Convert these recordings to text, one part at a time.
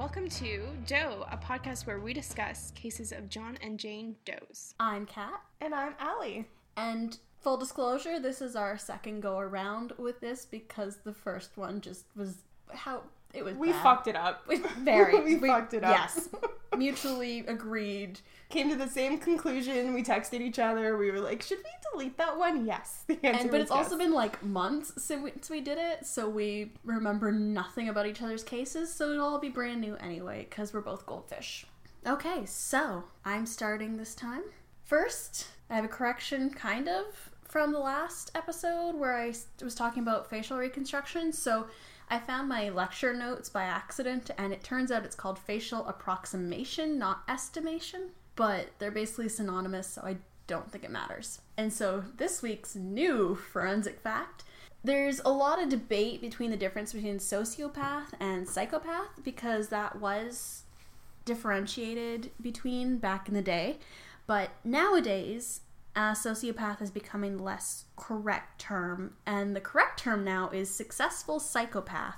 Welcome to Doe, a podcast where we discuss cases of John and Jane Does. I'm Kat, And I'm Allie. and full disclosure, this is our second go around with this because the first one just was how it was. We bad. fucked it up. We- very. we, fucked it up. Yes, mutually agreed. Came to the same conclusion. We texted each other. We were like, should we delete that one? Yes. The answer And but was it's also been like months since we, did it, so we remember nothing about each other's cases. So it'll all be brand new anyway because we're both goldfish. Okay, so I'm starting this time. First, I have a correction, kind of, from the last episode where I was talking about facial reconstruction. So I found my lecture notes by accident, and it turns out it's called facial approximation, not estimation. But they're basically synonymous, so I don't think it matters. And so this week's new forensic fact there's a lot of debate between the difference between sociopath and psychopath because that was differentiated between back in the day. But nowadays, uh, sociopath is becoming less correct term, and the correct term now is successful psychopath.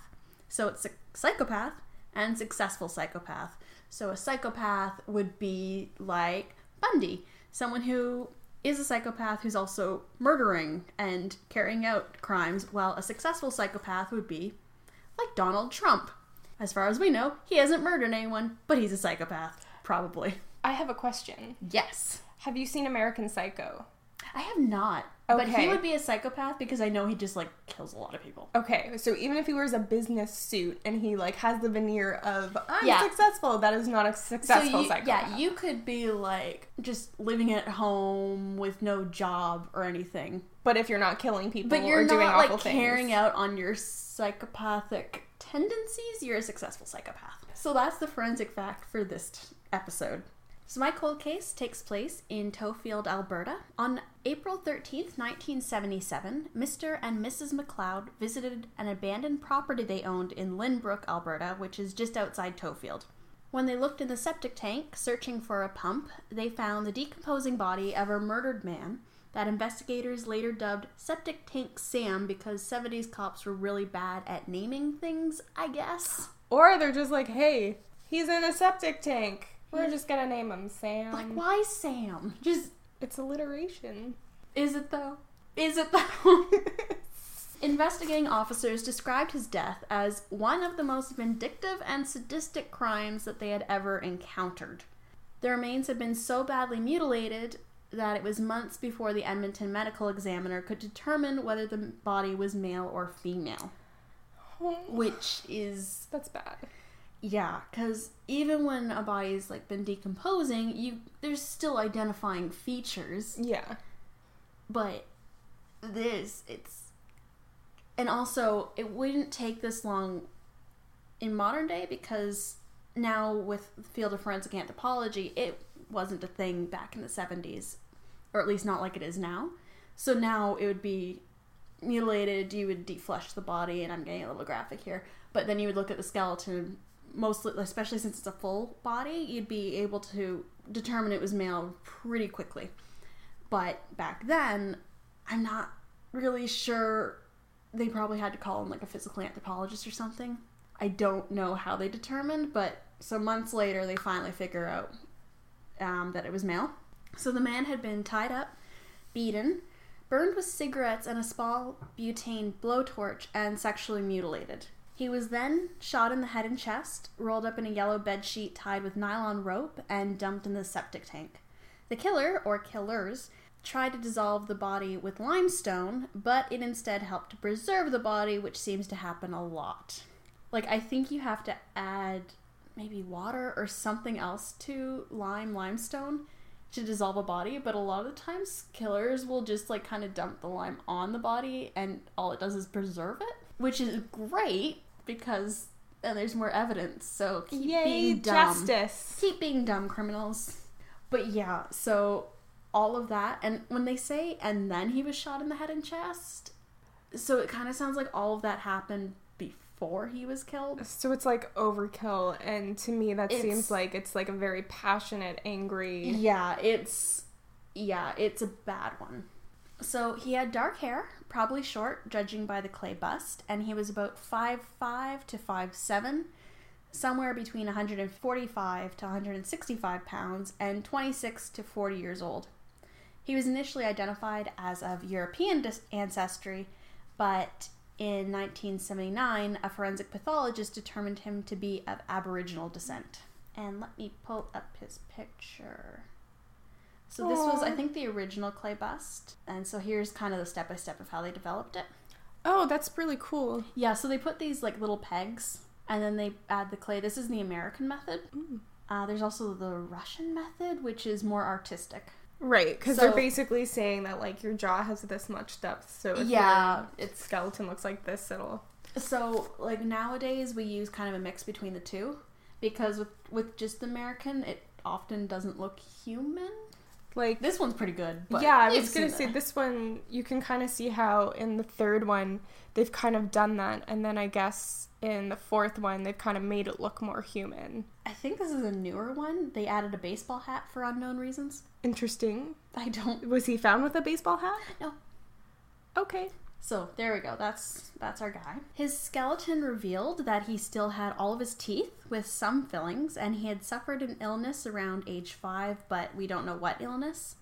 So it's a psychopath and successful psychopath. So a psychopath would be like Bundy, someone who is a psychopath who's also murdering and carrying out crimes, while a successful psychopath would be like Donald Trump. As far as we know, he hasn't murdered anyone, but he's a psychopath, probably. I have a question. Yes. Have you seen American Psycho? I have not. But he would be a psychopath because I know he just like kills a lot of people. Okay, so even if he wears a business suit and he like has the veneer of I'm Yeah. successful, that is not a successful you, psychopath. yeah, you could be like just living at home with no job or anything, But if you're not killing people but you're or doing not awful like things, carrying out on your psychopathic tendencies. You're a successful psychopath. So that's the forensic fact for this t- episode. So my cold case takes place in Tofield, Alberta. On April 13th, 1977, Mr. and Mrs. McLeod visited an abandoned property they owned in Lindbrook, Alberta, which is just outside Tofield. When they looked in the septic tank, searching for a pump, they found the decomposing body of a murdered man that investigators later dubbed Septic Tank Sam because 70s cops were really bad at naming things, I guess. or they're just like, hey, he's in a septic tank. We're just gonna name him Sam. Like, why Sam? Just, It's alliteration. is it though? Is it though? Investigating officers described his death as one of the most vindictive and sadistic crimes that they had ever encountered. The remains had been so badly mutilated that it was months before the Edmonton medical examiner could determine whether the body was male or female. Oh. Which is That's bad. Yeah, because even when a body's like been decomposing, you there's still identifying features Yeah. but this it's and also it wouldn't take this long in modern day because now with the field of forensic anthropology it wasn't a thing back in the 70s or at least not like it is now so now it would be mutilated you would deflesh the body and i'm getting a little graphic here but then you would look at the skeleton mostly especially since it's a full body you'd be able to determine it was male pretty quickly but back then, I'm not really sure. They probably had to call in like a physical anthropologist or something. I don't know how they determined, but so months later, they finally figure out um, that it was male. So the man had been tied up, beaten, burned with cigarettes and a small butane blowtorch, and sexually mutilated. He was then shot in the head and chest, rolled up in a yellow bed sheet tied with nylon rope, and dumped in the septic tank. The killer, or killers, tried to dissolve the body with limestone, but it instead helped to preserve the body, which seems to happen a lot. Like, I think you have to add maybe water or something else to lime limestone to dissolve a body, but a lot of the times killers will just like kind of dump the lime on the body and all it does is preserve it, which is great because then there's more evidence. So keep Yay, being dumb justice. keep being dumb criminals. But yeah, so all of that, and when they say, and then he was shot in the head and chest, so it kind of sounds like all of that happened before he was killed. So it's like overkill, and to me, that It's- seems like it's like a very passionate, angry. Yeah, it's yeah, it's a bad one. So he had dark hair, probably short, judging by the clay bust, and he was about five five to five seven. somewhere between 145 to 165 pounds and 26 to 40 years old. He was initially identified as of European ancestry, but in 1979, a forensic pathologist determined him to be of Aboriginal descent. And let me pull up his picture. So this was, I think, the original clay bust. And so here's kind of the step by step of how they developed it. Oh, that's really cool. Yeah, so they put these like little pegs and then they add the clay. This is the American method. Mm. Uh, there's also the Russian method, which is more artistic. Right, because So- they're basically saying that like your jaw has this much depth, so if Yeah, your it's skeleton looks like this, it'll. so like nowadays we use kind of a mix between the two because with with just American, it often doesn't look human. Like This one's pretty good. But yeah, I was gonna say that. this one. You can kind of see how in the third one they've kind of done that, and then I guess in the fourth one they've kind of made it look more human. I think this is a newer one. They added a baseball hat for unknown reasons. Interesting. I don't Was he found with a baseball hat? No. Okay. So there we go. That's that's our guy. His skeleton revealed that he still had all of his teeth with some fillings, and he had suffered an illness around age five, but we don't know what illness.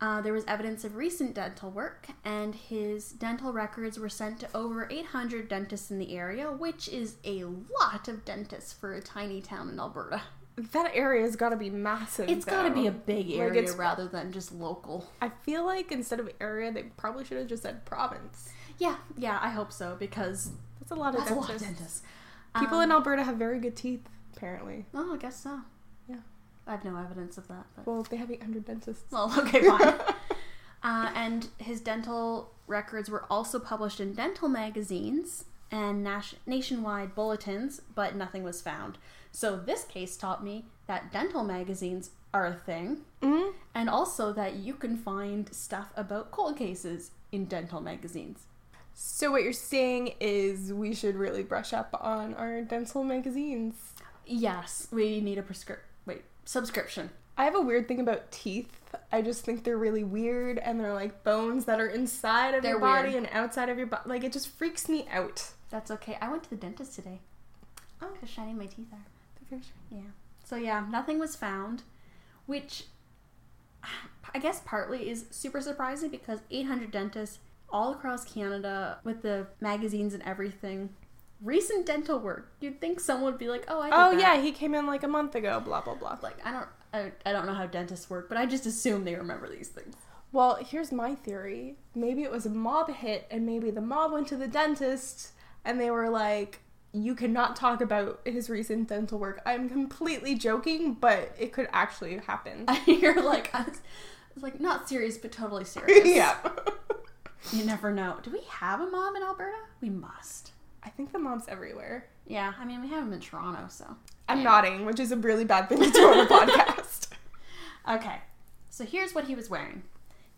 Uh, there was evidence of recent dental work, and his dental records were sent to over 800 dentists in the area, which is a lot of dentists for a tiny town in Alberta. That area's got to be massive. It's got to be a big area it's- rather than just local. I feel like instead of area, they probably should have just said province. Yeah, yeah, I hope so because That's a lot of that's a dentists. lot of dentists. People Um, in Alberta have very good teeth, apparently. Oh, I guess so. Yeah. I have no evidence of that. But... Well, they have 800 dentists. Well, okay, fine. uh, and his dental records were also published in dental magazines and nas- nationwide bulletins, but nothing was found. So this case taught me that dental magazines are a thing, hmm and also that you can find stuff about cold cases in dental magazines. So what you're saying is we should really brush up on our dental magazines. Yes, we need a prescrip wait subscription. I have a weird thing about teeth. I just think they're really weird and they're like bones that are inside of They're your body weird. and outside of your body. Like it just freaks me out. That's okay. I went to the dentist today. Oh. How shiny my teeth are. shiny Yeah. So yeah, nothing was found, which I guess partly is super surprising because 800 dentists all across Canada with the magazines and everything. Recent dental work. You'd think someone would be like, "Oh, I Oh that." yeah, he came in like a month ago. Blah blah blah. Like I don't, I, I don't know how dentists work, but I just assume they remember these things. Well, here's my theory. Maybe it was a mob hit, and maybe the mob went to the dentist, and they were like, "You cannot talk about his recent dental work." I'm completely joking, but it could actually happen. You're like, I was, I was like not serious, but totally serious. yeah. You never know. Do we have a mom in Alberta? We must. I think the mom's everywhere. Yeah, I mean we have them in Toronto, so. I'm Yeah. nodding, which is a really bad thing to do on a podcast. Okay, so here's what he was wearing.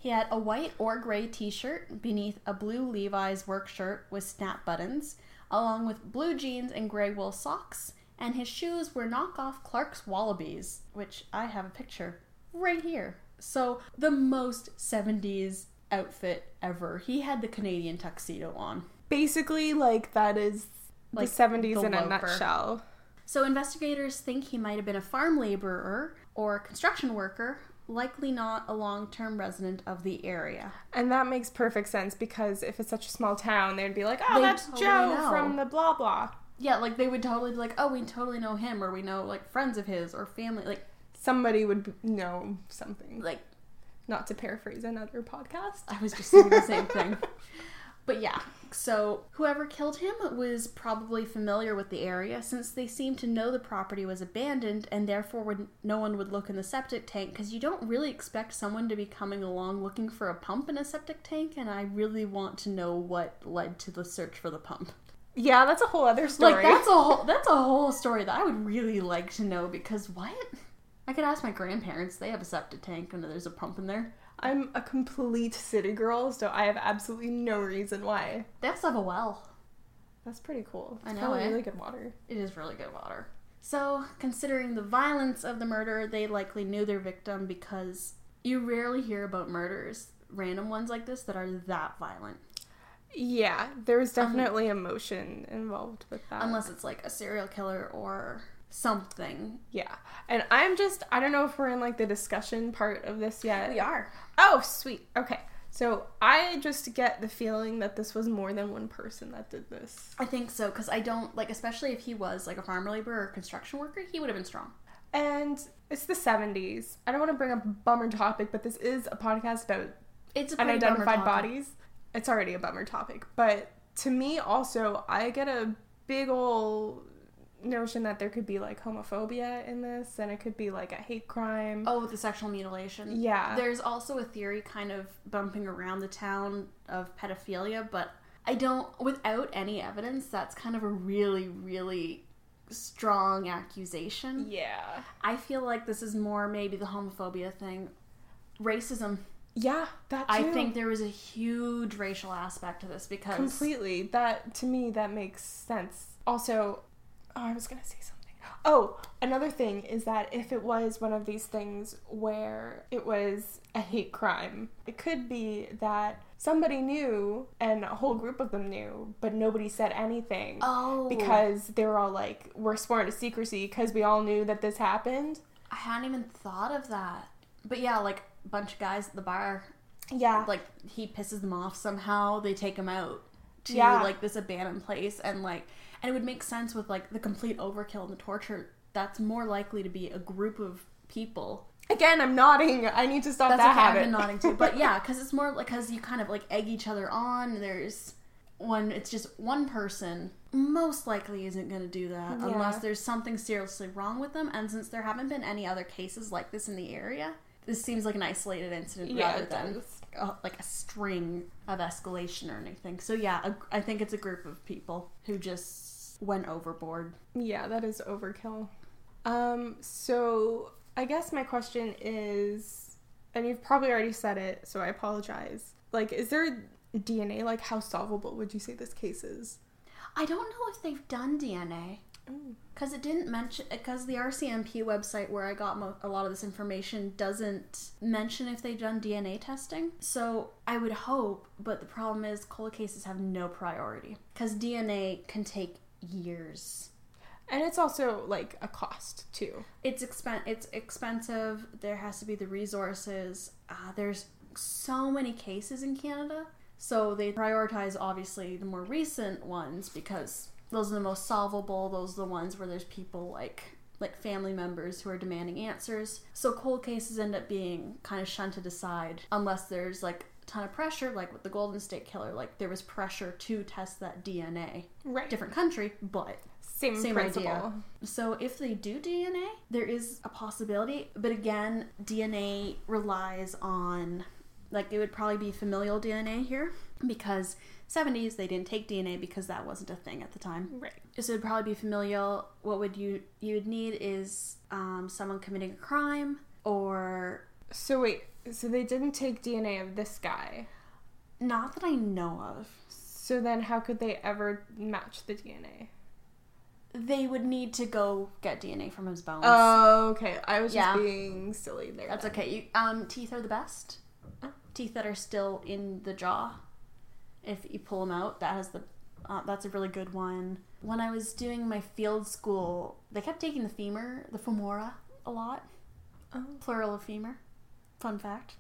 He had a white or gray t-shirt beneath a blue Levi's work shirt with snap buttons, along with blue jeans and gray wool socks, and his shoes were knockoff Clarks Wallabees, which I have a picture right here. So the most 70s outfit ever. He had the Canadian tuxedo on. Basically, like that is Like, the 70s the in a nutshell. So investigators think he might have been a farm laborer or construction worker, likely not a long-term resident of the area. And that makes perfect sense because if it's such a small town, they'd be like, oh, They that's totally Joe know. from the blah blah. Yeah, like they would totally be like, "Oh, we totally know him," or we know like friends of his or family. Like, Somebody would know something. like Not to paraphrase another podcast. I was just saying the same thing. But yeah, so whoever killed him was probably familiar with the area since they seemed to know the property was abandoned and therefore would, no one would look in the septic tank because you don't really expect someone to be coming along looking for a pump in a septic tank and I really want to know what led to the search for the pump. Yeah, that's a whole other story. Like that's a whole that's a whole story that I would really like to know because what? I could ask my grandparents. They have a septic tank and there's a pump in there. I'm a complete city girl, so I have absolutely no reason why. They also have a well. That's pretty cool. I It's know, probably eh? really good water. It is really good water. So, considering the violence of the murder, they likely knew their victim because you rarely hear about murders, random ones like this, that are that violent. Yeah, there's definitely emotion involved with that. unless it's like a serial killer or something. yeah. And I'm just I don't know if we're in like the discussion part of this yet. We are. Oh, sweet. Okay. So I just get the feeling that this was more than one person that did this. I think so because I don't like, especially if he was like a farm laborer or construction worker, he would have been strong. And it's the 70s. I don't want to bring up a bummer topic, but this is a podcast about It's a unidentified bodies. It's already a bummer topic. But to me, also, I get a big ol' notion that there could be like homophobia in this, and it could be like a hate crime. Oh, with the sexual mutilation. Yeah. There's also a theory kind of bumping around the town of pedophilia, but I don't, without any evidence, that's kind of a really, really strong accusation. Yeah. I feel like this is more maybe the homophobia thing. Racism. Yeah, that too. I think there was a huge racial aspect to this because. completely that to me that makes sense also oh, i was gonna say something oh another thing is that if it was one of these things where it was a hate crime it could be that somebody knew and a whole group of them knew but nobody said anything Oh. because they were all like we're sworn to secrecy because we all knew that this happened I hadn't even thought of that. But yeah, like a bunch of guys at the bar, yeah like he pisses them off somehow. They take him out to Yeah. like this abandoned place, and like, and it would make sense with like the complete overkill and the torture. That's more likely to be a group of people. again i'm nodding i need to stop That's that okay. I've habit been nodding too, but yeah, because it's more like because you kind of like egg each other on. There's when it's just one person most likely isn't going to do that Yeah. unless there's something seriously wrong with them and since there haven't been any other cases like this in the area this seems like an isolated incident Yeah, rather than does. Uh, like a string of escalation or anything so yeah a, i think it's a group of people who just went overboard Yeah, that is overkill. Um, so I guess my question is, and you've probably already said it, so I apologize. Like, is there DNA? Like, how solvable would you say this case is? i don't know if they've done dna because it didn't mention because the rcmp website where i got mo- a lot of this information doesn't mention if they've done dna testing. So i would hope but the problem is cold cases have no priority. Because dna can take years. And it's also like a cost too. it's expen- it's expensive. There has to be the resources. Uh, there's so many cases in canada. So they prioritize obviously the more recent ones because those are the most solvable those are the ones where there's people like like family members who are demanding answers so cold cases end up being kind of shunted aside unless there's like a ton of pressure like with the golden state killer like there was pressure to test that dna Right. different country but Same, same principle. idea. So if they do DNA, there is a possibility, but again, DNA relies on like it would probably be familial DNA here because 70s they didn't take DNA because that wasn't a thing at the time. Right. So it'd probably be familial. What would you you would need is um, someone committing a crime or So wait, so they didn't take DNA of this guy. not that I know of. So then how could they ever match the DNA? They would need to go get DNA from his bones. Oh, okay. I was just being silly there. That's then. okay. You, um, teeth are the best. Oh. Teeth that are still in the jaw. If you pull them out, that has the. Uh, that's a really good one. When I was doing my field school, they kept taking the femur, the femora, a lot. Oh. Plural of femur. Fun fact.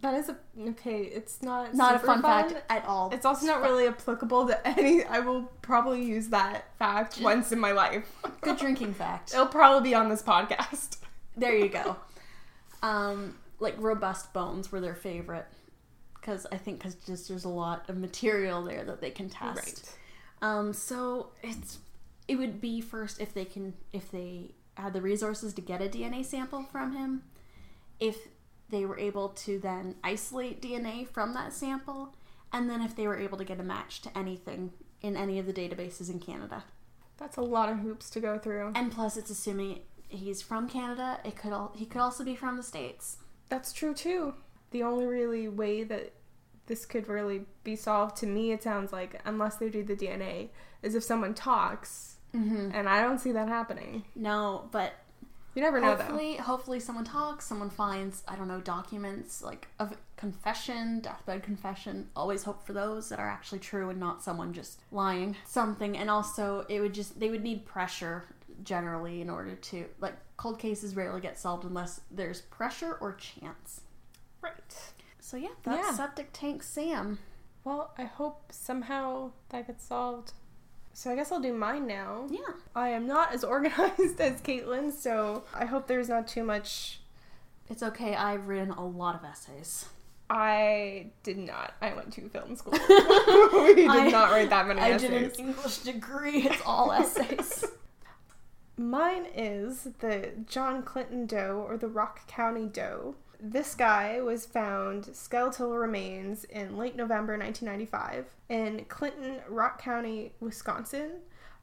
That is a okay. It's not Not a super fun, fact at all. It's also not really applicable to any. I will probably use that fact once in my life. good drinking fact. It'll probably be on this podcast. There you go. Um, like robust bones were their favorite because I think because just there's a lot of material there that they can test. Right. Um, so it's it would be first if they can if they had the resources to get a DNA sample from him, if they were able to then isolate DNA from that sample, and then if they were able to get a match to anything in any of the databases in Canada. That's a lot of hoops to go through. And plus, it's assuming he's from Canada. It could all he could also be from the states. That's true too. The only really way that this could really be solved to me, it sounds like, unless they do the DNA, is if someone talks, Mm-hmm. and I don't see that happening. No, but You never know, though. hopefully, hopefully someone talks, someone finds, I don't know, documents like of confession, deathbed confession. Always hope for those that are actually true and not someone just lying something. And also, it would just they would need pressure generally in order to like cold cases rarely get solved unless there's pressure or chance. Right. So yeah, that's Yeah. septic tank Sam. Well, I hope somehow that gets solved. So I guess I'll do mine now. Yeah. I am not as organized as Caitlin, so I hope there's not too much. It's okay. I've written a lot of essays. I did not. I went to film school. we did I- not write that many I essays. did an English degree. It's all essays. Mine is the John Clinton Doe or the Rock County Doe. This guy was found skeletal remains in late November 1995 in Clinton, Rock County, Wisconsin,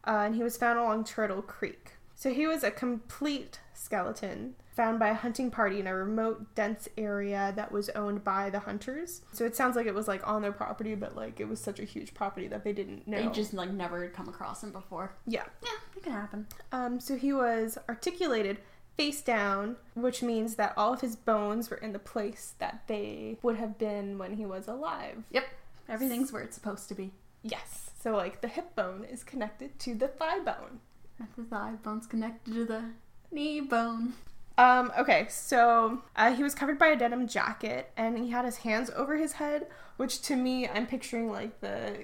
uh, and he was found along Turtle Creek. So he was a complete skeleton found by a hunting party in a remote, dense area that was owned by the hunters. So it sounds like it was like on their property, but like it was such a huge property that they didn't know. They just like never had come across him before. yeah. Yeah, it can happen. Um, so he was articulated face down, which means that all of his bones were in the place that they would have been when he was alive. Yep. Everything's where it's supposed to be. Yes. So, like, the hip bone is connected to the thigh bone. And the thigh bone's connected to the knee bone. Um, okay, so uh, he was covered by a denim jacket and he had his hands over his head, which to me, I'm picturing like the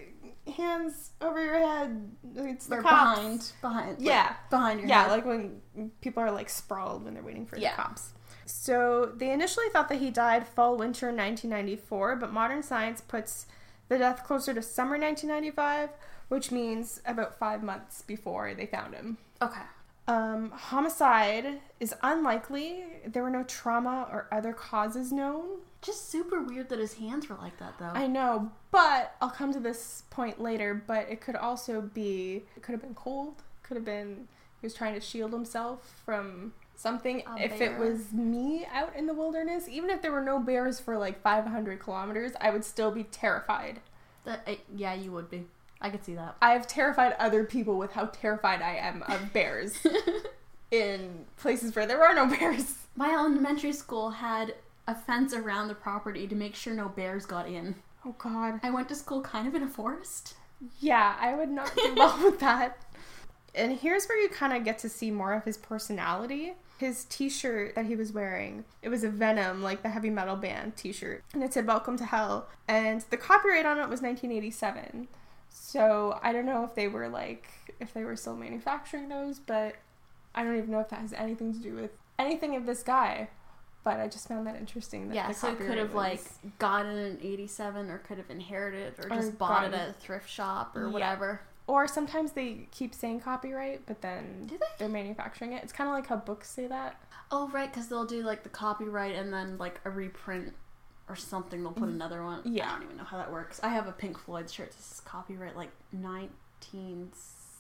hands over your head. It's the Or cops. behind. Behind. like, Yeah. behind your Yeah, head. like when people are like sprawled when they're waiting for Yeah. the cops. So they initially thought that he died fall winter 1994, but modern science puts the death closer to summer 1995, which means about five months before they found him. Okay. Um, homicide is unlikely. There were no trauma or other causes known. Just super weird that his hands were like that though. I know, but I'll come to this point later. But it could also be, it could have been cold. Could have been he was trying to shield himself from something. A if bear. it was me out in the wilderness, even if there were no bears for like 500 kilometers, I would still be terrified. That, uh, yeah, you would be. I could see that. I've terrified other people with how terrified I am of bears in places where there are no bears. My elementary school had a fence around the property to make sure no bears got in. Oh God. I went to school kind of in a forest. Yeah, I would not do well with that. And here's where you kind of get to see more of his personality. His t-shirt that he was wearing, it was a Venom, like the heavy metal band t-shirt. And it said Welcome to Hell. And the copyright on it was 1987. So I don't know if they were like if they were still manufacturing those, but I don't even know if that has anything to do with anything of this guy. But I just found that interesting. That Yeah, so it could have like gotten an '87, or could have inherited, or Or just bought it at a thrift shop or Yeah. whatever. Or sometimes they keep saying copyright, but then Do they? they're manufacturing it. It's kind of like how books say that. Oh, right, because they'll do like the copyright and then like a reprint or something. They'll put mm-hmm. another one. Yeah. I don't even know how that works. I have a Pink Floyd shirt. This is copyright like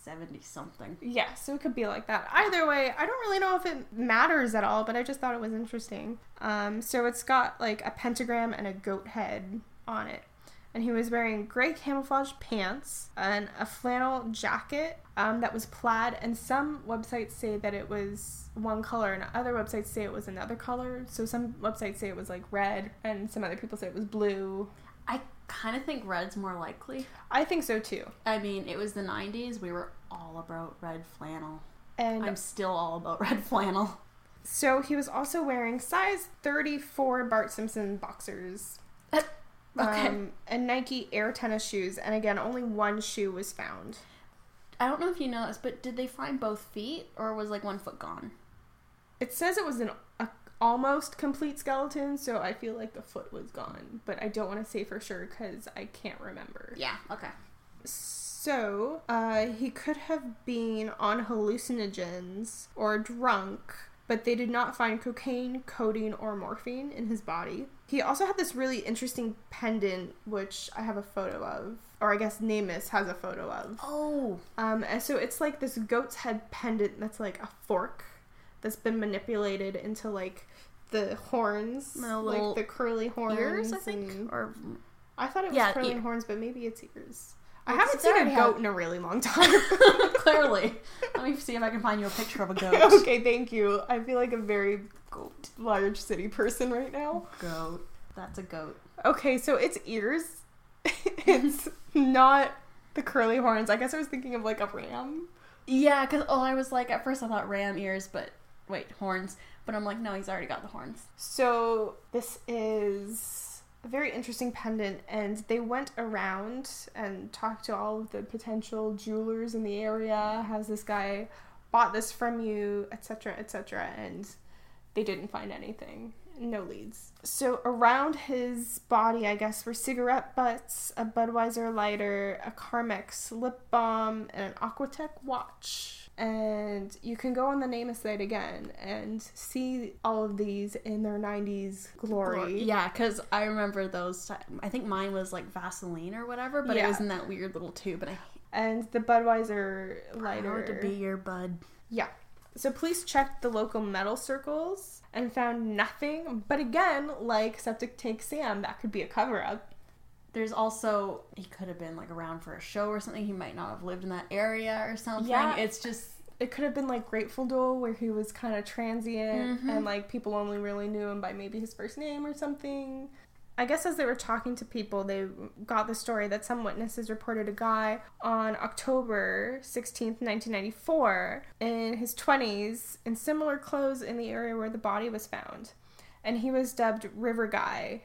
1970 something. Yeah, so it could be like that. Either way, I don't really know if it matters at all, but I just thought it was interesting. Um, so it's got like a pentagram and a goat head on it. And he was wearing gray camouflage pants and a flannel jacket um, that was plaid. And some websites say that it was one color, and other websites say it was another color. So some websites say it was like red, and some other people say it was blue. I kind of think red's more likely. I think so too. I mean, it was the 90s. We were all about red flannel. And I'm still all about red flannel. So he was also wearing size 34 Bart Simpson boxers. Okay. Um, and Nike Air tennis shoes. And again, only one shoe was found. I don't know if you know this, but did they find both feet or was like one foot gone? It says it was an almost complete skeleton, so I feel like the foot was gone. But I don't want to say for sure because I can't remember. Yeah, okay. So, uh, he could have been on hallucinogens or drunk, but they did not find cocaine, codeine, or morphine in his body. He also had this really interesting pendant, which I have a photo of, or I guess NamUs has a photo of. Oh, Um, and so it's like this goat's head pendant that's like a fork that's been manipulated into like the horns, The like the curly horns. ears, I think? Or I thought it was Yeah, curly ear- horns, but maybe it's ears. I haven't seen a goat have- in a really long time. Clearly. Let me see if I can find you a picture of a goat. okay, thank you. I feel like a very goat large city person right now. Goat. That's a goat. Okay, so its ears. it's not the curly horns. I guess I was thinking of like a ram. Yeah, because oh, I was like at first I thought ram ears, but wait, horns. But I'm like, no, he's already got the horns. So this is a very interesting pendant, and they went around and talked to all of the potential jewelers in the area. Has this guy bought this from you, etc., etc., and they didn't find anything. No leads. So around his body, I guess, were cigarette butts, a Budweiser lighter, a Carmex lip balm, and an Aquatech watch. And you can go on the NamUs site again and see all of these in their 90s glory. Yeah, because I remember those. I think mine was like Vaseline or whatever, but it was in that weird little tube. And I And the Budweiser lighter. hard to be your bud. Yeah. So police checked the local metal circles and found nothing. But again, like Septic Tank Sam, that could be a cover up. There's also he could have been like around for a show or something. He might not have lived in that area or something. Yeah. It's just It could have been like Grateful Doe, where he was kind of transient Mhm. and like people only really knew him by maybe his first name or something. I guess as they were talking to people, they got the story that some witnesses reported a guy on October 16th, 1994, in his 20s, in similar clothes in the area where the body was found. And he was dubbed River Guy.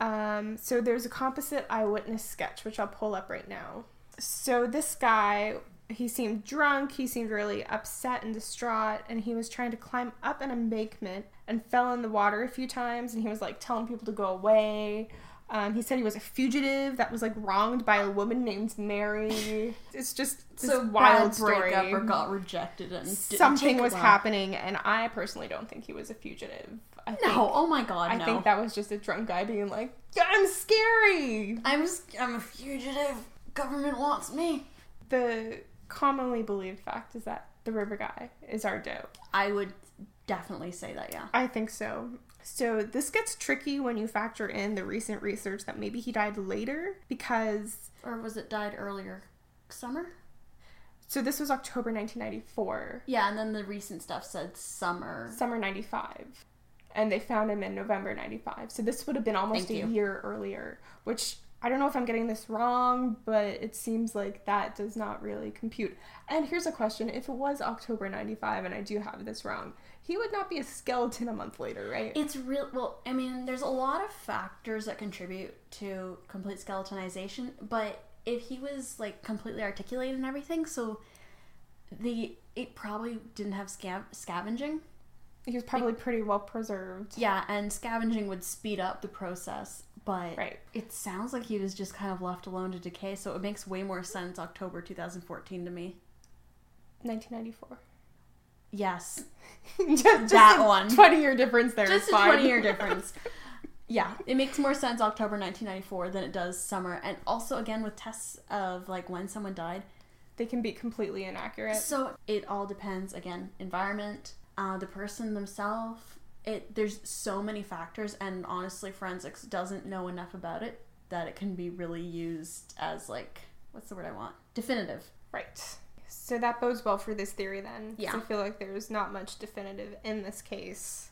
Um, so there's a composite eyewitness sketch, which I'll pull up right now. So this guy, he seemed drunk, he seemed really upset and distraught, and he was trying to climb up an embankment and fell in the water a few times, and he was like telling people to go away. Um, he said he was a fugitive that was like wronged by a woman named Mary. It's just this So wild story. breakup or got rejected and Something was well. happening, and I personally don't think he was a fugitive. I think, No, oh my god, I no. think that was just a drunk guy being like, "I'm scary." I'm I'm a fugitive. Government wants me. The commonly believed fact is that the river guy is our doe. I would definitely say that. Yeah. I think so. So this gets tricky when you factor in the recent research that maybe he died later because Or was it died earlier? Summer? so this was October 1994, Yeah, and then the recent stuff said summer. summer 95. And they found him in November 95. So this would have been almost Thank a you. year earlier, which I don't know if I'm getting this wrong, but it seems like that does not really compute. And here's a question if it was October 95 and I do have this wrong, he would not be a skeleton a month later, right? It's real. Well, I mean, there's a lot of factors that contribute to complete skeletonization, but if he was like completely articulated and everything, so the it probably didn't have scav- scavenging. He was probably pretty well preserved. Yeah, and scavenging would speed up the process, but Right. it sounds like he was just kind of left alone to decay. So it makes way more sense October 2014 to me. 1994. Yes, just, just That one. 20 year difference there. just is a fine. 20 year difference. Yeah, it makes more sense October 1994 than it does summer. And also, again, with tests of like when someone died. they can be completely inaccurate. So it all depends, again, environment, uh, the person themselves. It There's so many factors, and honestly, forensics doesn't know enough about it that it can be really used as like, what's the word I want? Definitive. Right. So that bodes well for this theory then. Yeah. I feel like there's not much definitive in this case.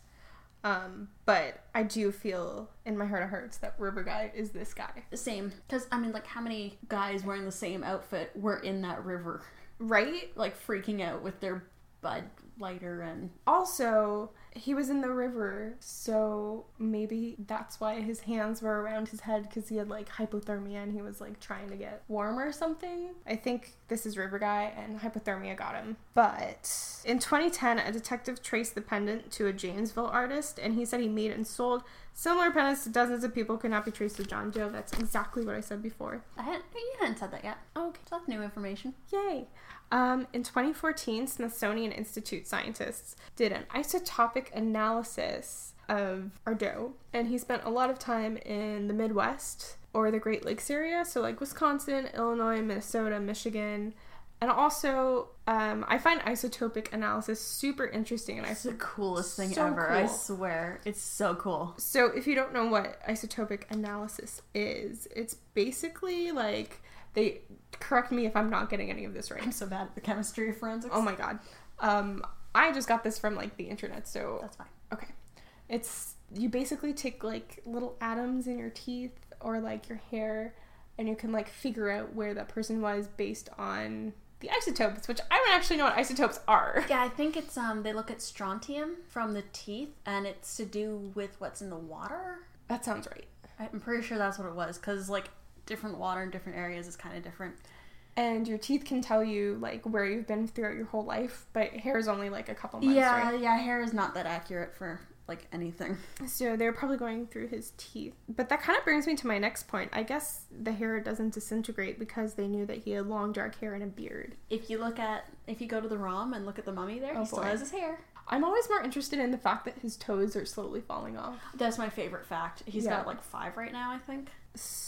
Um, but I do feel in my heart of hearts that River Guy is this guy. The same. Because, I mean, like, how many guys wearing the same outfit were in that river, Right? like, freaking out with their bud lighter and. Also, he was in the river, so maybe that's why his hands were around his head because he had like hypothermia and he was like trying to get warm or something. I think this is River Guy and hypothermia got him. But in 2010, a detective traced the pendant to a Janesville artist and he said he made and sold similar pendants to dozens of people could not be traced to John Doe. That's exactly what I said before. I hadn't, you hadn't said that yet. Oh, okay. So that's new information. Yay! Um, in 2014, Smithsonian Institute scientists did an isotopic analysis of our doe, and he spent a lot of time in the Midwest or the Great Lakes area, so like Wisconsin, Illinois, Minnesota, Michigan, and also um, I find isotopic analysis super interesting, and I It's the coolest thing So ever. I swear. It's so cool. So, if you don't know what isotopic analysis is, it's basically like they correct me if I'm not getting any of this right. I'm so bad at the chemistry of forensics. Oh my god. Um, I just got this from like the internet, so That's fine. okay. It's you basically take like little atoms in your teeth or like your hair, and you can like figure out where that person was based on the isotopes, which I don't actually know what isotopes are. Yeah, I think it's um they look at strontium from the teeth, and it's to do with what's in the water. That sounds right. I'm pretty sure that's what it was, because like different water in different areas is kind of different. And your teeth can tell you like where you've been throughout your whole life, but hair is only like a couple months, yeah, right? yeah, hair is not that accurate for like anything. So they're probably going through his teeth. But that kind of brings me to my next point. I guess the hair doesn't disintegrate because they knew that he had long dark hair and a beard. If you look at if you go to the ROM and look at the mummy there, Oh, he still has his hair. I'm always more interested in the fact that his toes are slowly falling off. That's my favorite fact. He's Yeah. got like five right now, I think. So,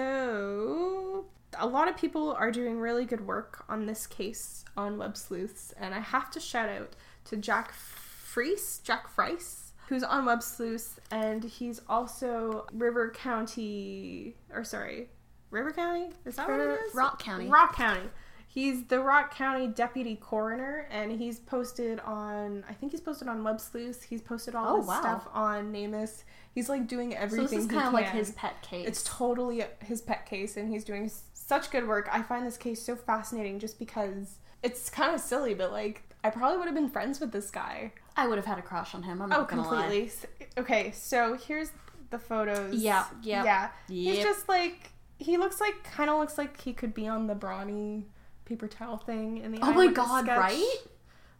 a lot of people are doing really good work on this case on Web Sleuths, and I have to shout out to Jack Freese, Jack Frice, who's on Web Sleuths, and he's also River County, or sorry, River County? Is that what it is? Rock County. Rock County. He's the Rock County Deputy Coroner, and he's posted on. I think he's posted on Web Sleuths. He's posted all Oh, this wow. stuff on NamUs. He's like doing everything. So this is kind of like his pet case. It's totally his pet case, and he's doing such good work. I find this case so fascinating just because it's kind of silly, but like I probably would have been friends with this guy. I would have had a crush on him. I'm Oh, not lie. completely. Okay, so here's the photos. Yeah, yeah, yeah. He's just like he looks like kind of looks like he could be on the brawny paper towel thing in the. Oh my God, sketch. right?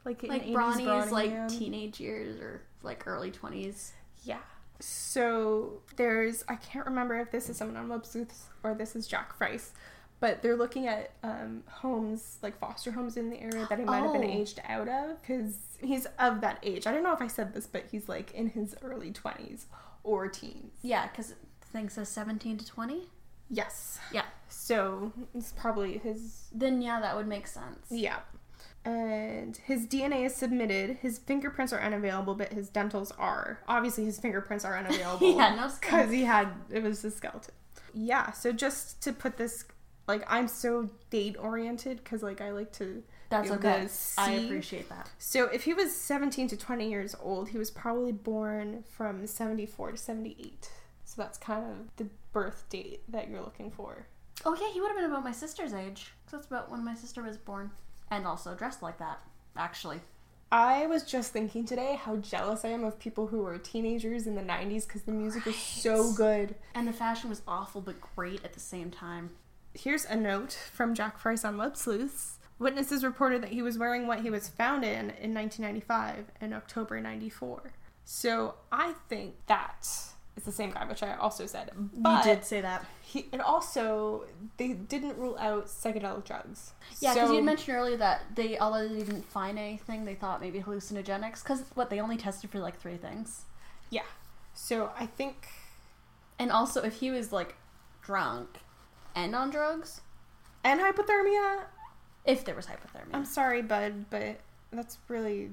Like in Like 80s Brawny's like Man. teenage years or like early twenties. Yeah. So there's I can't remember if this is someone on Web Sleuths or this is Jack Frice, but they're looking at um, homes like foster homes in the area that he might have been Oh. aged out of because he's of that age. I don't know if I said this, but he's like in his early twenties or teens. Yeah, because the thing says seventeen to twenty. Yes. Yeah. So it's probably his Then yeah, that would make sense. yeah. And his DNA is submitted. His fingerprints are unavailable, but his dentals are. Obviously, his fingerprints are unavailable. Yeah, no because he had it was a skeleton. Yeah, so just to put this, like I'm so date oriented because like I like to. That's okay. I appreciate that. So if he was 17 to 20 years old, he was probably born from 74 to 78. So that's kind of the birth date that you're looking for. Oh yeah, he would have been about my sister's age. 'Cause that's about when my sister was born, and also dressed like that. Actually, I was just thinking today how jealous I am of people who were teenagers in the 90s because the music was so good. and the fashion was awful but great at the same time. Here's a note from Jack Price on Web Sleuths. Witnesses reported that he was wearing what he was found in in 1995 and October 94. So I think that is the same guy, which I also said. But you did say that. He, and also, they didn't rule out psychedelic drugs. Yeah, because So- you mentioned earlier that they, although they didn't find anything, they thought maybe hallucinogenics. Because what they only tested for like three things. Yeah. So I think And also, if he was like drunk and on drugs, and hypothermia. if there was hypothermia. I'm sorry, bud, but that's really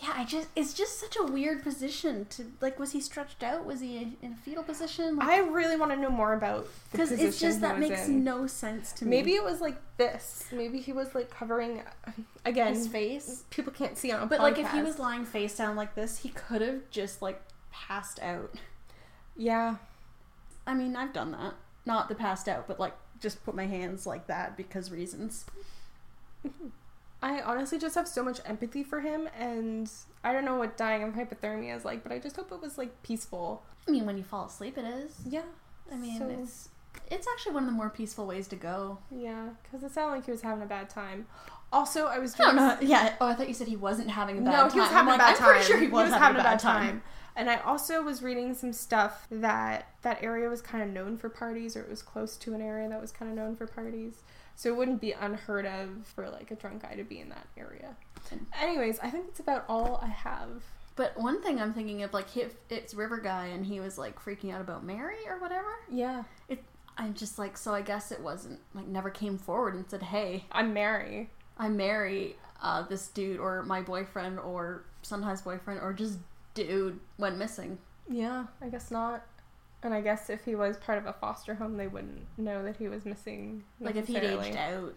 yeah, I just it's just such a weird position to like. Was he stretched out? Was he in a fetal position? I really want to know more about Because it's just that makes in. no sense to me. Maybe it was like this. Maybe he was like covering again. his face. People can't see on a But like, if he was lying face down like this, he could have just like passed out. yeah, I mean, I've done that. Not the passed out, but like just put my hands like that because reasons. I honestly just have so much empathy for him, and I don't know what dying of hypothermia is like, but I just hope it was like peaceful. I mean, when you fall asleep, it is. Yeah, I mean, So- it's it's actually one of the more peaceful ways to go. yeah, because it sounded like he was having a bad time. Also, I was doing know. Yeah. Oh, I thought you said he wasn't having a bad no, time. he was I'm having a bad I'm time. pretty sure he was, having, a bad time. And I also was reading some stuff that that area was kind of known for parties, or it was close to an area that was kind of known for parties. So it wouldn't be unheard of for like a drunk guy to be in that area. Anyways, I think that's about all I have. But one thing I'm thinking of, like, if it's River Guy and he was like freaking out about Mary or whatever, Yeah, It, I'm just like, so I guess it wasn't like never came forward and said, "Hey, I'm Mary. I marry uh, this dude or my boyfriend or sometimes boyfriend or just dude went missing." Yeah, I guess not. And I guess if he was part of a foster home, they wouldn't know that he was missing. Like if he'd aged out,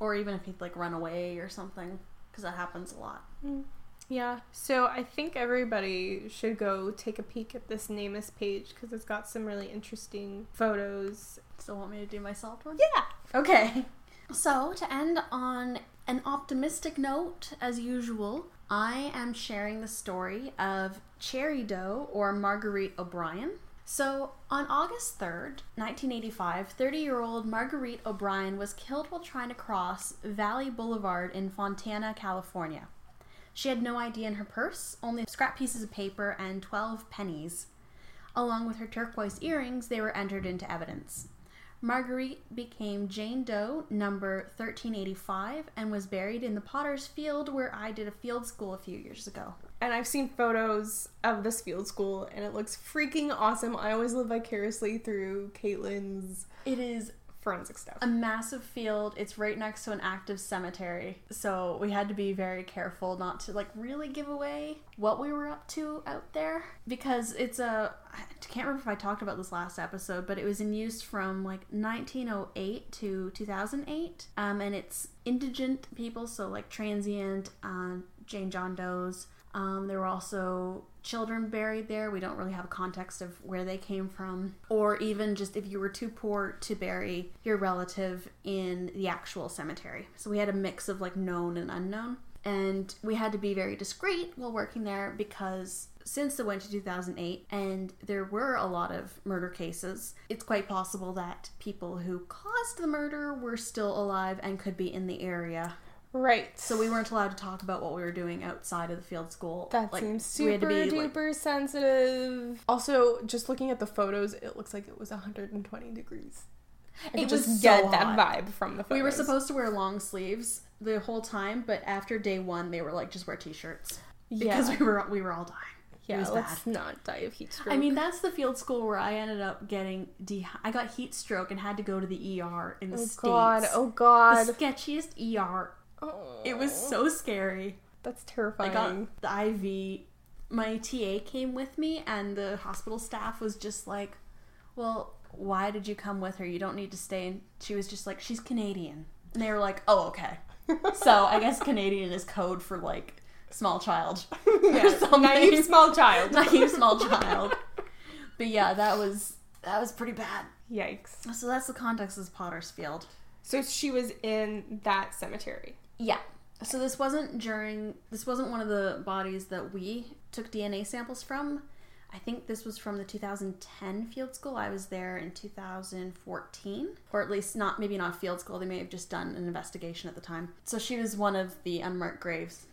or even if he'd like run away or something, because that happens a lot. Mm. Yeah, so I think everybody should go take a peek at this NamUs page because it's got some really interesting photos. Still want me to do my solved one? Yeah. Okay. So, to end on an optimistic note, as usual, I am sharing the story of Cherry Doe or Marguerite O'Brien. So, on August 3rd, 1985, 30 year old Marguerite O'Brien was killed while trying to cross Valley Boulevard in Fontana, California. She had no ID in her purse, only scrap pieces of paper and 12 pennies. Along with her turquoise earrings, they were entered into evidence. Marguerite became Jane Doe, number 1385, and was buried in the Potter's Field where I did a field school a few years ago. And I've seen photos of this field school and it looks freaking awesome. I always live vicariously through Caitlin's It is forensic stuff. a massive field. It's right next to an active cemetery. So we had to be very careful not to like really give away what we were up to out there because it's a I can't remember if I talked about this last episode, but it was in use from like 1908 to 2008. Um, and it's indigent people, so like transient, uh, Jane John Doe's. Um, there were also children buried there. We don't really have a context of where they came from, or even just if you were too poor to bury your relative in the actual cemetery. So we had a mix of like known and unknown. And we had to be very discreet while working there because since the went to 2008 and there were a lot of murder cases, it's quite possible that people who caused the murder were still alive and could be in the area Right. so we weren't allowed to talk about what we were doing outside of the field school. That Like, seems super to be, like- duper sensitive. Also, just looking at the photos, it looks like it was 120 degrees. I It just so get that hot. vibe from the photos. we were supposed to wear long sleeves the whole time, but after day one, they were like, just wear t-shirts because yeah, we were we were all dying. yeah. was let's not die of heat stroke. I mean, that's the field school where I ended up getting de- I got heat stroke and had to go to the ER in the oh states. god, oh god! the god, sketchiest ER. Oh, It was so scary. that's terrifying. I terrifying. got the IV. My TA came with me, and the hospital staff was just like, "Well, why did you come with her? You don't need to stay." And she was just like, "She's Canadian," and they were like, "Oh, okay." so I guess Canadian is code for like small child yeah, something. naive small child. naive small child. But yeah, that was that was pretty bad. Yikes. So that's the context of Potter's Field. So she was in that cemetery. Yeah. So this wasn't during this wasn't one of the bodies that we took DNA samples from. I think this was from the 2010 field school. I was there in 2014, or at least not maybe not field school. They may have just done an investigation at the time. So she was one of the unmarked graves.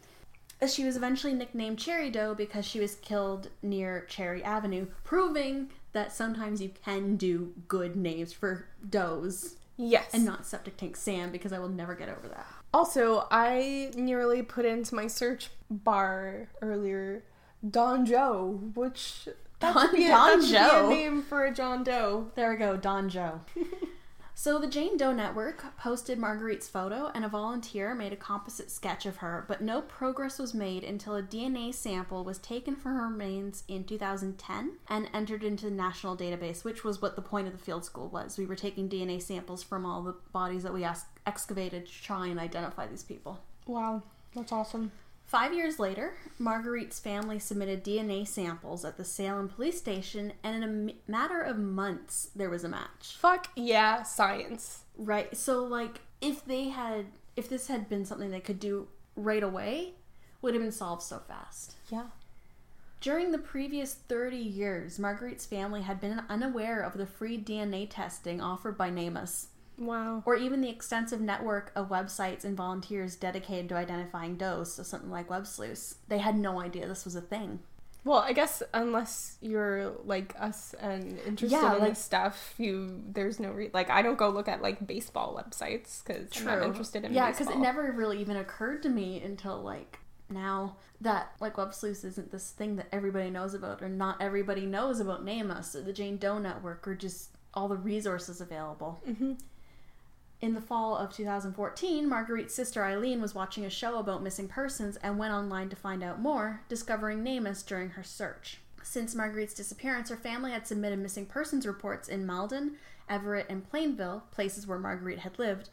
Uh, she was eventually nicknamed Cherry Doe because she was killed near Cherry Avenue, proving that sometimes you can do good names for does Yes. and not septic tank Sam because I will never get over that. Also, I nearly put into my search bar earlier Don Joe, which that Don- Don that should be Joe. a name for a John Doe. There we go, Don Joe. so the Jane Doe Network posted Marguerite's photo, and a volunteer made a composite sketch of her, but no progress was made until a DNA sample was taken from her remains in 2010 and entered into the national database, which was what the point of the field school was. We were taking DNA samples from all the bodies that we ex- excavated to try and identify these people. Wow, that's awesome. Five years later, Marguerite's family submitted DNA samples at the Salem police station, and in a matter of months, there was a match. Fuck yeah, science. Right. So like if they had if this had been something they could do right away, would have been solved so fast. Yeah. During the previous 30 years, Marguerite's family had been unaware of the free DNA testing offered by NamUs, Wow. or even the extensive network of websites and volunteers dedicated to identifying does, so something like Web Sleuths. They had no idea this was a thing. Well, I guess unless you're like us and interested Yeah, in like- this stuff, you there's no re- like I don't go look at like baseball websites because I'm not interested in baseball. yeah, because it never really even occurred to me until like now that like Web Sleuths isn't this thing that everybody knows about, or not everybody knows about NamUs or the Jane Doe Network, or just all the resources available. Mhm. In the fall of 2014, Marguerite's sister Eileen was watching a show about missing persons and went online to find out more, discovering NamUs during her search. Since Marguerite's disappearance, her family had submitted missing persons reports in Malden, Everett, and Plainville, places where Marguerite had lived,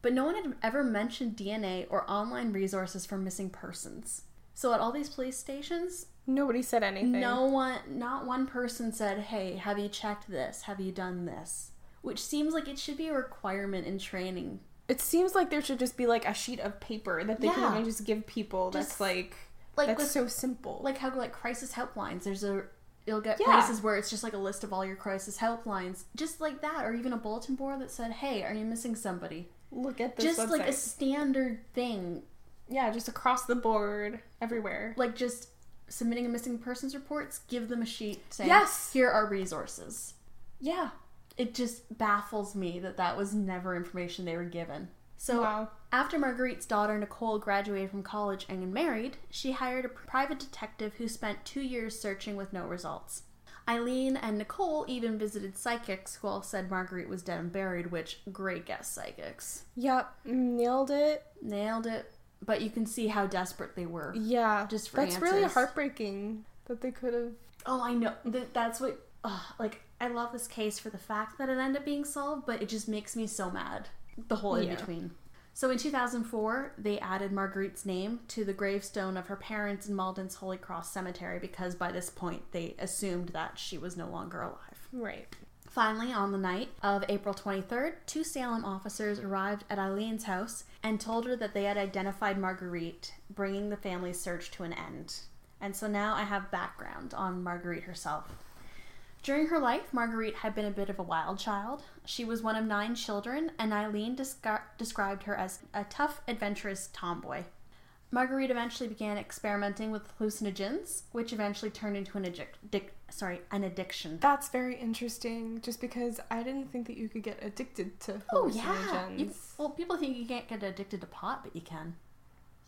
but no one had ever mentioned DNA or online resources for missing persons. So at all these police stations, Nobody said anything. no one, not one person said, "Hey, have you checked this? Have you done this?" Which seems like it should be a requirement in training. It seems like there should just be like a sheet of paper that they Yeah. can just give people. Just, that's like like that's with- so simple. Like how like crisis helplines. There's a you'll get Yeah. places where it's just like a list of all your crisis helplines, just like that, or even a bulletin board that said, "Hey, are you missing somebody?" look at this just website. like a standard thing, yeah, just across the board, everywhere. like just submitting a missing persons reports. Give them a sheet saying, Yes. here are resources." Yeah. It just baffles me that that was never information they were given. So wow. After Marguerite's daughter Nicole graduated from college and married, she hired a private detective who spent two years searching with no results. Eileen and Nicole even visited psychics who all said Marguerite was dead and buried, which, great guess, psychics. Yep. Nailed it. Nailed it. But you can see how desperate they were. Yeah. Just for That's really heartbreaking that they could have. Oh, I know. Th- that's what. Ugh, like, I love this case for the fact that it ended up being solved, but it just makes me so mad. The whole in Yeah. between. So in 2004, they added Marguerite's name to the gravestone of her parents in Malden's Holy Cross Cemetery because by this point they assumed that she was no longer alive. Right. Finally, on the night of April 23rd, two Salem officers arrived at Eileen's house and told her that they had identified Marguerite, bringing the family's search to an end. And so now I have background on Marguerite herself. During her life, Marguerite had been a bit of a wild child. She was one of nine children, and Eileen descri- described her as a tough, adventurous tomboy. Marguerite eventually began experimenting with hallucinogens, which eventually turned into an addic- dic- sorry, an addiction. That's very interesting. Just because I didn't think that you could get addicted to Oh yeah. hallucinogens. You, well, people think you can't get addicted to pot, but you can.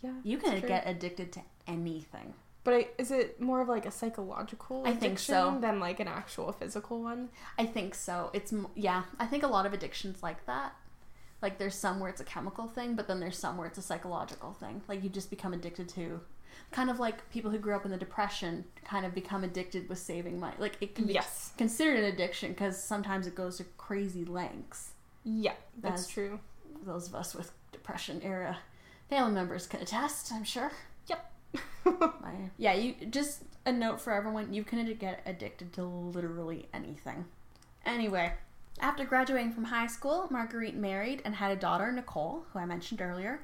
yeah. You can get addicted to anything. But I, is it more of like a psychological? I think so. addiction Than like an actual physical one. I think so. It's yeah. I think a lot of addictions like that. Like there's some where it's a chemical thing, but then there's some where it's a psychological thing. Like you just become addicted to, kind of like people who grew up in the depression kind of become addicted with saving money. Like it can be Yes. considered an addiction because sometimes it goes to crazy lengths. Yeah, That's- true. Those of us with depression era family members can attest. I'm sure. Yeah, you just a note for everyone: you can get addicted to literally anything. Anyway, after graduating from high school, Marguerite married and had a daughter, Nicole, who I mentioned earlier.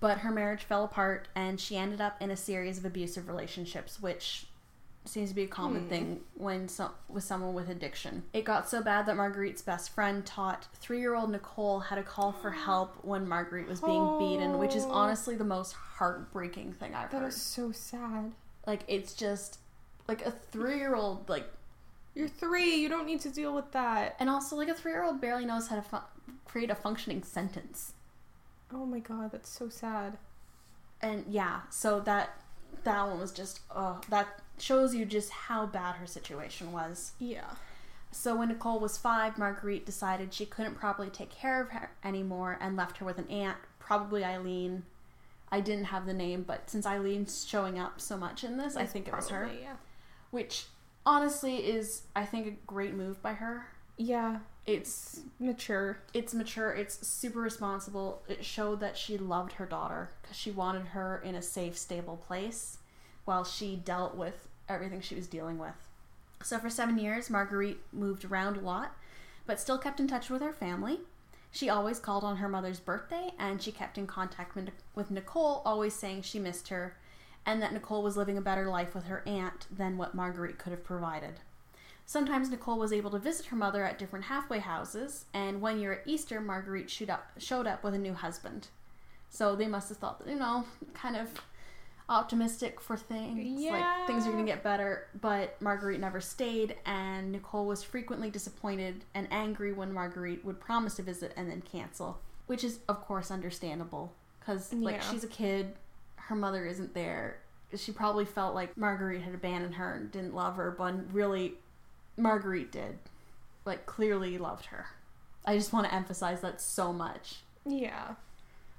But her marriage fell apart, and she ended up in a series of abusive relationships, which seems to be a common Hmm. thing when so- with someone with addiction. It got so bad that Marguerite's best friend taught three-year-old Nicole how to call for help when Marguerite was being beaten, which is Oh. honestly the most heartbreaking thing I've That heard. is so sad. Like it's just like a three year old like You're three. You don't need to deal with that. and also like a three year old barely knows how to fu- create a functioning sentence. Oh my god, that's so sad. And yeah, so that that one was just oh that shows you just how bad her situation was. Yeah. So when Nicole was five, Marguerite decided she couldn't properly take care of her anymore and left her with an aunt, probably Eileen. I didn't have the name, but since Eileen's showing up so much in this, I think it was her. Yeah. Which honestly is I think a great move by her. Yeah. It's Mature. it's mature it's super responsible it showed that she loved her daughter because she wanted her in a safe stable place while she dealt with everything she was dealing with. So for seven years marguerite moved around a lot but still kept in touch with her family. She always called on her mother's birthday and she kept in contact with- nicole always saying she missed her and that nicole was living a better life with her aunt than what marguerite could have provided. Sometimes Nicole was able to visit her mother at different halfway houses, and one year at Easter, Marguerite showed up, showed up with a new husband. So they must have thought, you know, kind of optimistic for things. Like things are going to get better, but Marguerite never stayed, and Nicole was frequently disappointed and angry when Marguerite would promise to visit and then cancel, which is, of course, understandable because, like, Yeah. she's a kid, her mother isn't there. She probably felt like Marguerite had abandoned her and didn't love her, but really, Marguerite did. Like, clearly loved her. I just want to emphasize that so much. Yeah.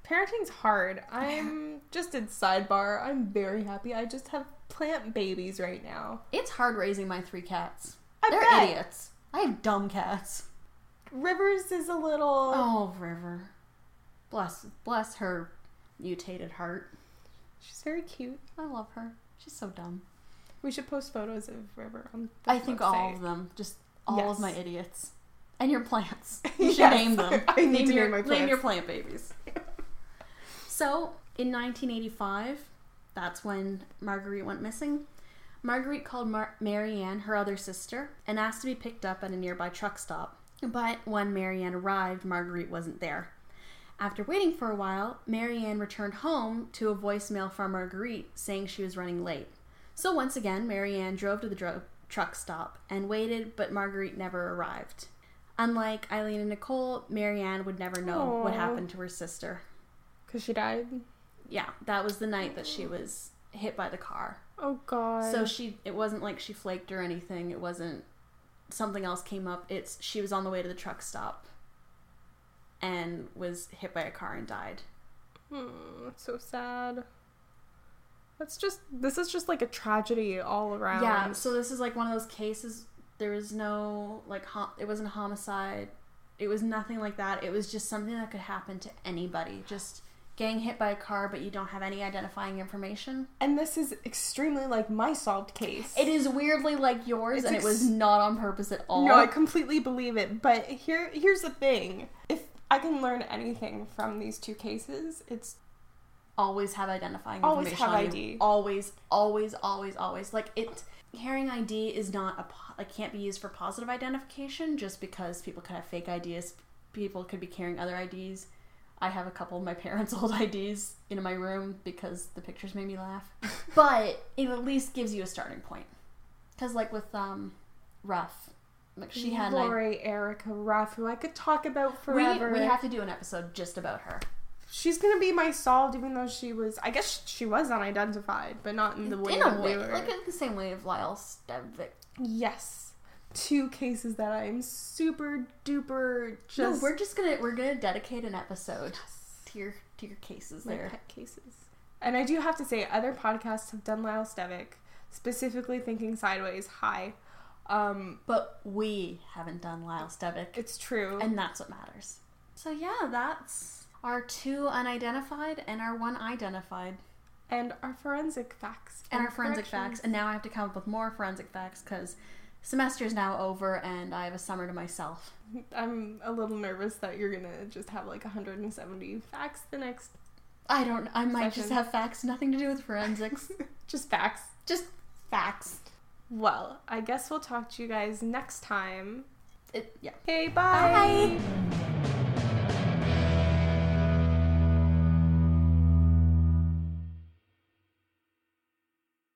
Parenting's hard. I'm just in sidebar. I'm very happy. I just have plant babies right now. It's hard raising my three cats. I They're bet. idiots. I have dumb cats. Rivers is a little. Oh, River. Bless bless her mutated heart. She's very cute. I love her. She's so dumb. We should post photos of River on. The I think all of them. Just all Yes. of my idiots. And your plants. You should Yes. name them. I need to your, name my Name your plant babies. so, in 1985, that's when Marguerite went missing. Marguerite called Mar- Marianne, her other sister, and asked to be picked up at a nearby truck stop. But when Marianne arrived, Marguerite wasn't there. After waiting for a while, Marianne returned home to a voicemail from Marguerite saying she was running late. So once again, Marianne drove to the dro- truck stop and waited, but Marguerite never arrived. Unlike Eileen and Nicole, Marianne would never know what happened to her sister. Because she died. Yeah, that was the night that she was hit by the car. Oh god. So she it wasn't like she flaked or anything. It wasn't something else came up. It's she was on the way to the truck stop and was hit by a car and died. Hmm, that's so sad. That's just. This is just like a tragedy all around. Yeah, so this is like one of those cases there was no like hom- it wasn't a homicide. It was nothing like that. It was just something that could happen to anybody. Just getting hit by a car but you don't have any identifying information. And this is extremely like my solved case. It is weirdly like yours It's and ex- it was not on purpose at all. No, I completely believe it. But here, here's the thing: if I can learn anything from these two cases, it's always have identifying Always information have on you. ID. Always, always, always, always. Like it, carrying ID is not a po- like can't be used for positive identification just because people could have fake IDs. People could be carrying other IDs. I have a couple of my parents' old IDs in my room because the pictures made me laugh. but it at least gives you a starting point. Because like with um, Ruff, like she had. Lori Erica Ruff, who I could talk about forever. we have to do an episode just about her. She's gonna be my solved, even though she was. I guess she was unidentified, but not in the way in a way, were. like in the same way of Lyle Stevick. yes, two cases that I'm super duper just. no, we're just gonna we're gonna dedicate an episode to your to your cases my there. pet cases. And I do have to say, other podcasts have done Lyle Stevick, specifically Thinking Sideways. Hi, um, But we haven't done Lyle Stevick, it's true. and that's what matters. So yeah, that's our two unidentified and our one identified and our forensic facts and our forensic facts. And now I have to come up with more forensic facts because semester's now over and I have a summer to myself. I'm a little nervous that you're gonna just have like 170 facts the next. I don't. I might just have facts, nothing to do with forensics. Just facts. just facts. Well, I guess we'll talk to you guys next time. It, yeah. Okay, bye. Bye.